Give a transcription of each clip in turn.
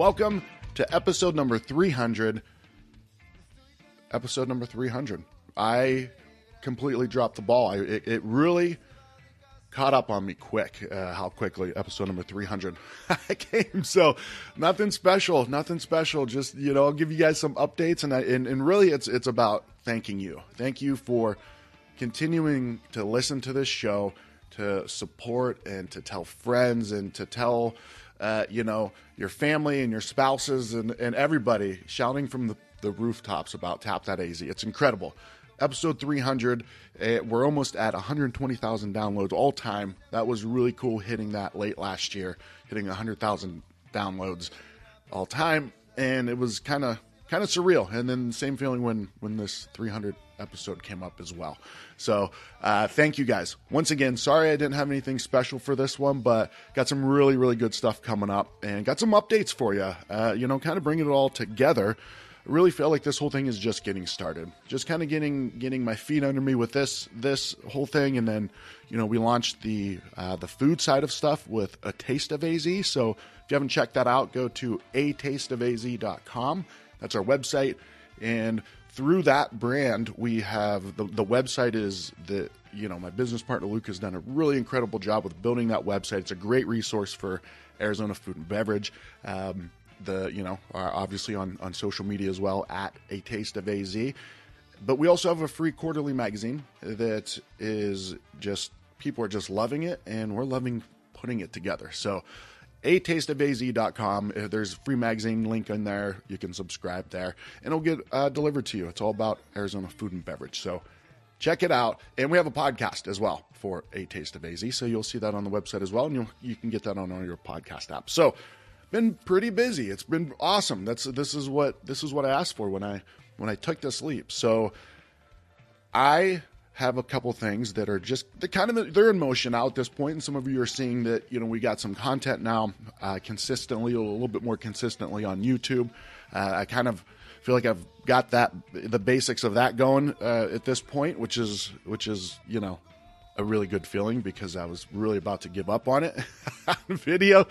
Welcome to episode number 300. Episode number 300. I completely dropped the ball. I, it, it really caught up on me quick uh, how quickly episode number 300 came so nothing special nothing special just you know i'll give you guys some updates and, I, and and really it's it's about thanking you thank you for continuing to listen to this show to support and to tell friends and to tell uh, you know your family and your spouses and, and everybody shouting from the, the rooftops about tap that az it's incredible episode 300. Uh, we're almost at 120,000 downloads all time. That was really cool hitting that late last year, hitting 100,000 downloads all time, and it was kind of kind of surreal. And then the same feeling when when this 300 episode came up as well. So uh, thank you guys once again. Sorry I didn't have anything special for this one, but got some really really good stuff coming up and got some updates for you. Uh, you know, kind of bringing it all together. I really feel like this whole thing is just getting started. Just kind of getting getting my feet under me with this this whole thing, and then you know we launched the uh, the food side of stuff with a taste of AZ. So if you haven't checked that out, go to atasteofaz.com. That's our website, and through that brand, we have the the website is the you know my business partner Luke has done a really incredible job with building that website. It's a great resource for Arizona food and beverage. Um, the you know obviously on on social media as well at a taste of az but we also have a free quarterly magazine that is just people are just loving it and we're loving putting it together so a taste of tasteofaz.com there's a free magazine link in there. You can subscribe there. And it'll get uh, delivered to you. It's all about arizona food and beverage. So check it out. And we have a podcast as well for a taste of az so you'll see that on the website as well. And you you can get that on all your podcast apps so been pretty busy. It's been awesome. That's this is what this is what I asked for when I when I took this leap. So I have a couple things that are just the kind of they're in motion now at this point, and some of you are seeing that you know we got some content now uh, consistently, a little bit more consistently on YouTube. Uh, I kind of feel like I've got that the basics of that going uh, at this point, which is which is you know a really good feeling because I was really about to give up on it. Video,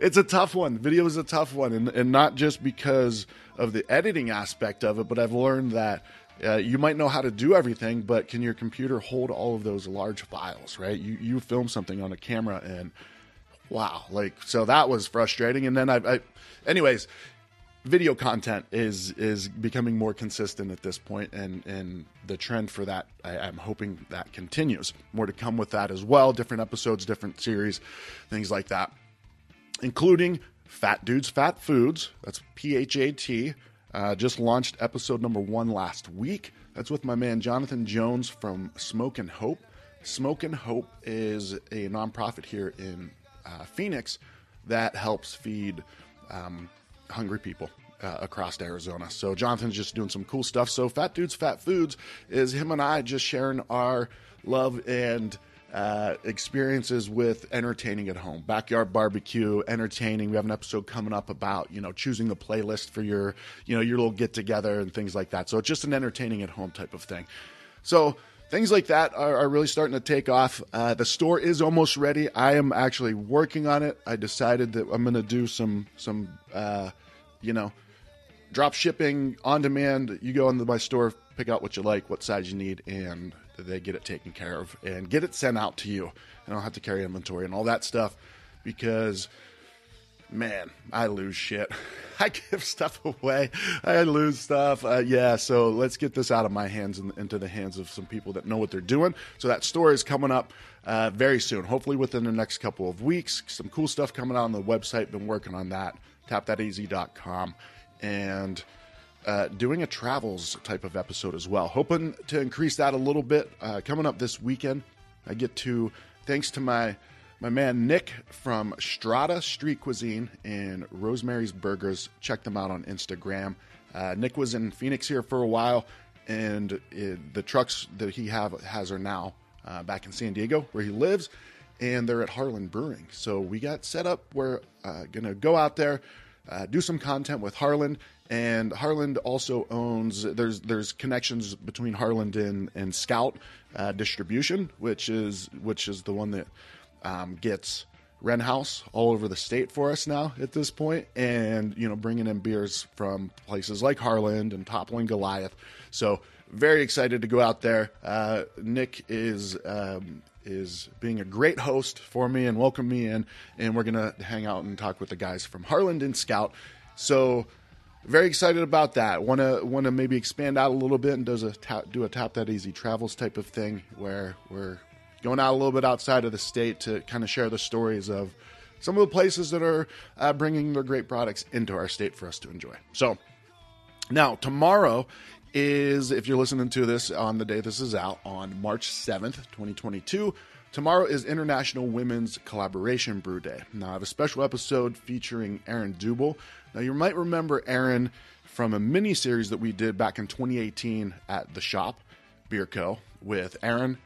it's a tough one. Video is a tough one, and, and not just because of the editing aspect of it, but I've learned that uh, you might know how to do everything, but can your computer hold all of those large files, right? You, you film something on a camera and wow, like, so that was frustrating. And then I, I anyways, video content is is becoming more consistent at this point and and the trend for that I, am hoping that continues more to come with that as well different episodes different series things like that including fat dudes fat foods that's p-h-a-t uh, just launched episode number one last week that's with my man jonathan jones from smoke and hope smoke and hope is a nonprofit here in uh, phoenix that helps feed um, hungry people uh, across Arizona. So Jonathan's just doing some cool stuff. So Fat Dudes Fat Foods is him and I just sharing our love and uh, experiences with entertaining at home, backyard barbecue, entertaining. We have an episode coming up about you know choosing the playlist for your you know your little get together and things like that. So it's just an entertaining at home type of thing. So things like that are, are, really starting to take off. Uh, the store is almost ready. I am actually working on it. I decided that I'm going to do some some uh, you know drop shipping on demand. You go into my store, pick out what you like, what size you need, and they get it taken care of and get it sent out to you. And I don't have to carry inventory and all that stuff because man, I lose shit. I give stuff away. I lose stuff. Uh, yeah, so let's get this out of my hands and into the hands of some people that know what they're doing. So that store is coming up uh, very soon, hopefully within the next couple of weeks. Some cool stuff coming out on the website. Been working on that. TapThatAZ.com and uh, doing a travels type of episode as well. Hoping to increase that a little bit. Uh, coming up this weekend, I get to, thanks to my my man Nick from Strata Street Cuisine and Rosemary's Burgers. Check them out on Instagram. Uh, Nick was in Phoenix here for a while, and it, the trucks that he have has are now uh, back in San Diego where he lives, and they're at Harland Brewing. So we got set up. We're uh, gonna go out there, uh, do some content with Harland. And Harland also owns there's there's connections between Harland and, and Scout uh, Distribution, which is which is the one that um, gets Wren House all over the state for us now at this point, and you know bringing in beers from places like Harland and Toppling Goliath. So very excited to go out there. Uh, Nick is um, is being a great host for me and welcome me in, and we're gonna hang out and talk with the guys from Harland and Scout. So very excited about that. Want to want to maybe expand out a little bit and does a tap, do a tap that AZ travels type of thing where we're going out a little bit outside of the state to kind of share the stories of some of the places that are uh, bringing their great products into our state for us to enjoy. So now tomorrow is if you're listening to this on the day this is out on March 7th, 2022. Tomorrow is International Women's Collaboration Brew Day. Now, I have a special episode featuring Erin Dubel. Now, you might remember Erin from a mini series that we did back in 2018 at the shop, Beer Co., with Erin,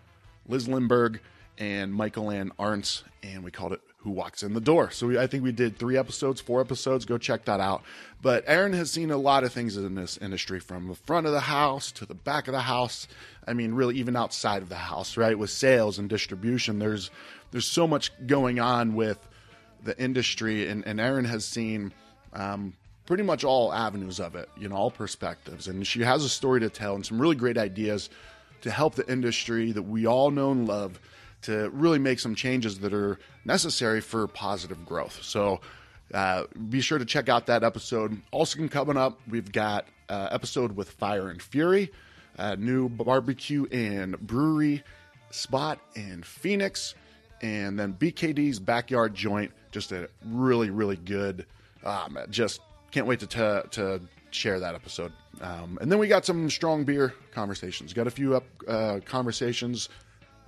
Liz Lindberg, and Michael Ann Arntz, and we called it Who Walks in the Door. So we, I think we did three episodes, four episodes. Go check that out. But Erin has seen a lot of things in this industry from the front of the house to the back of the house. I mean, really, even outside of the house, right? With sales and distribution, there's there's so much going on with the industry, and, and Erin has seen um, pretty much all avenues of it, you know, all perspectives. And she has a story to tell and some really great ideas to help the industry that we all know and love to really make some changes that are necessary for positive growth. So uh, be sure to check out that episode. Also, coming up, we've got uh, episode with Fire and Fury, a new barbecue and brewery spot in Phoenix, and then BKD's backyard joint. Just a really, really good. Um, just can't wait to t- to share that episode. Um, and then we got some strong beer conversations. Got a few up uh, conversations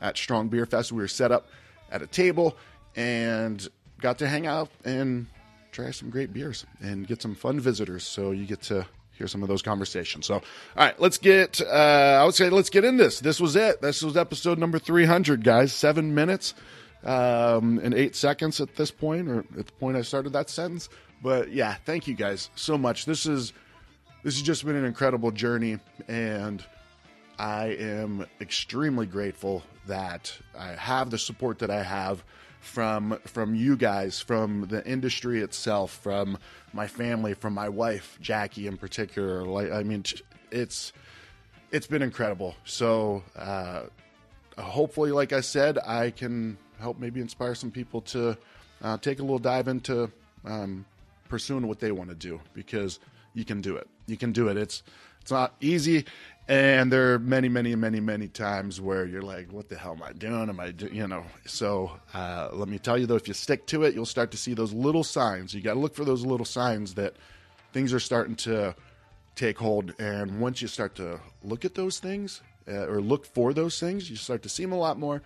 at Strong Beer Fest. We were set up at a table and got to hang out and try some great beers and get some fun visitors. So you get to hear some of those conversations. So, all right, let's get. Uh, I would say let's get in this. This was it. This was episode number three hundred, guys. Seven minutes um, and eight seconds at this point, or at the point I started that sentence. But yeah, thank you guys so much. This is this has just been an incredible journey, and I am extremely grateful that I have the support that I have from from you guys, from the industry itself, from my family, from my wife Jackie in particular. Like, I mean, it's it's been incredible. So, uh, hopefully, like I said, I can help maybe inspire some people to uh, take a little dive into um, pursuing what they want to do because you can do it. You can do it. It's it's not easy, and there are many, many, many, many times where you're like, "What the hell am I doing? Am I, do-? you know?" So uh, let me tell you though, if you stick to it, you'll start to see those little signs. You got to look for those little signs that things are starting to take hold. And once you start to look at those things uh, or look for those things, you start to see them a lot more,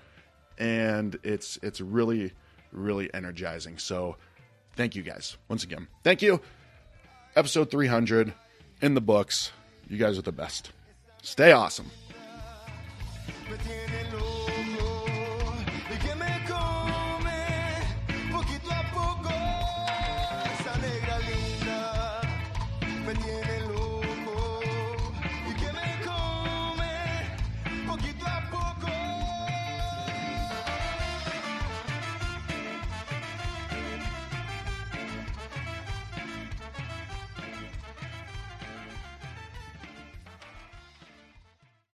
and it's it's really, really energizing. So thank you guys once again. Thank you. Episode 300 in the books. You guys are the best. Stay awesome.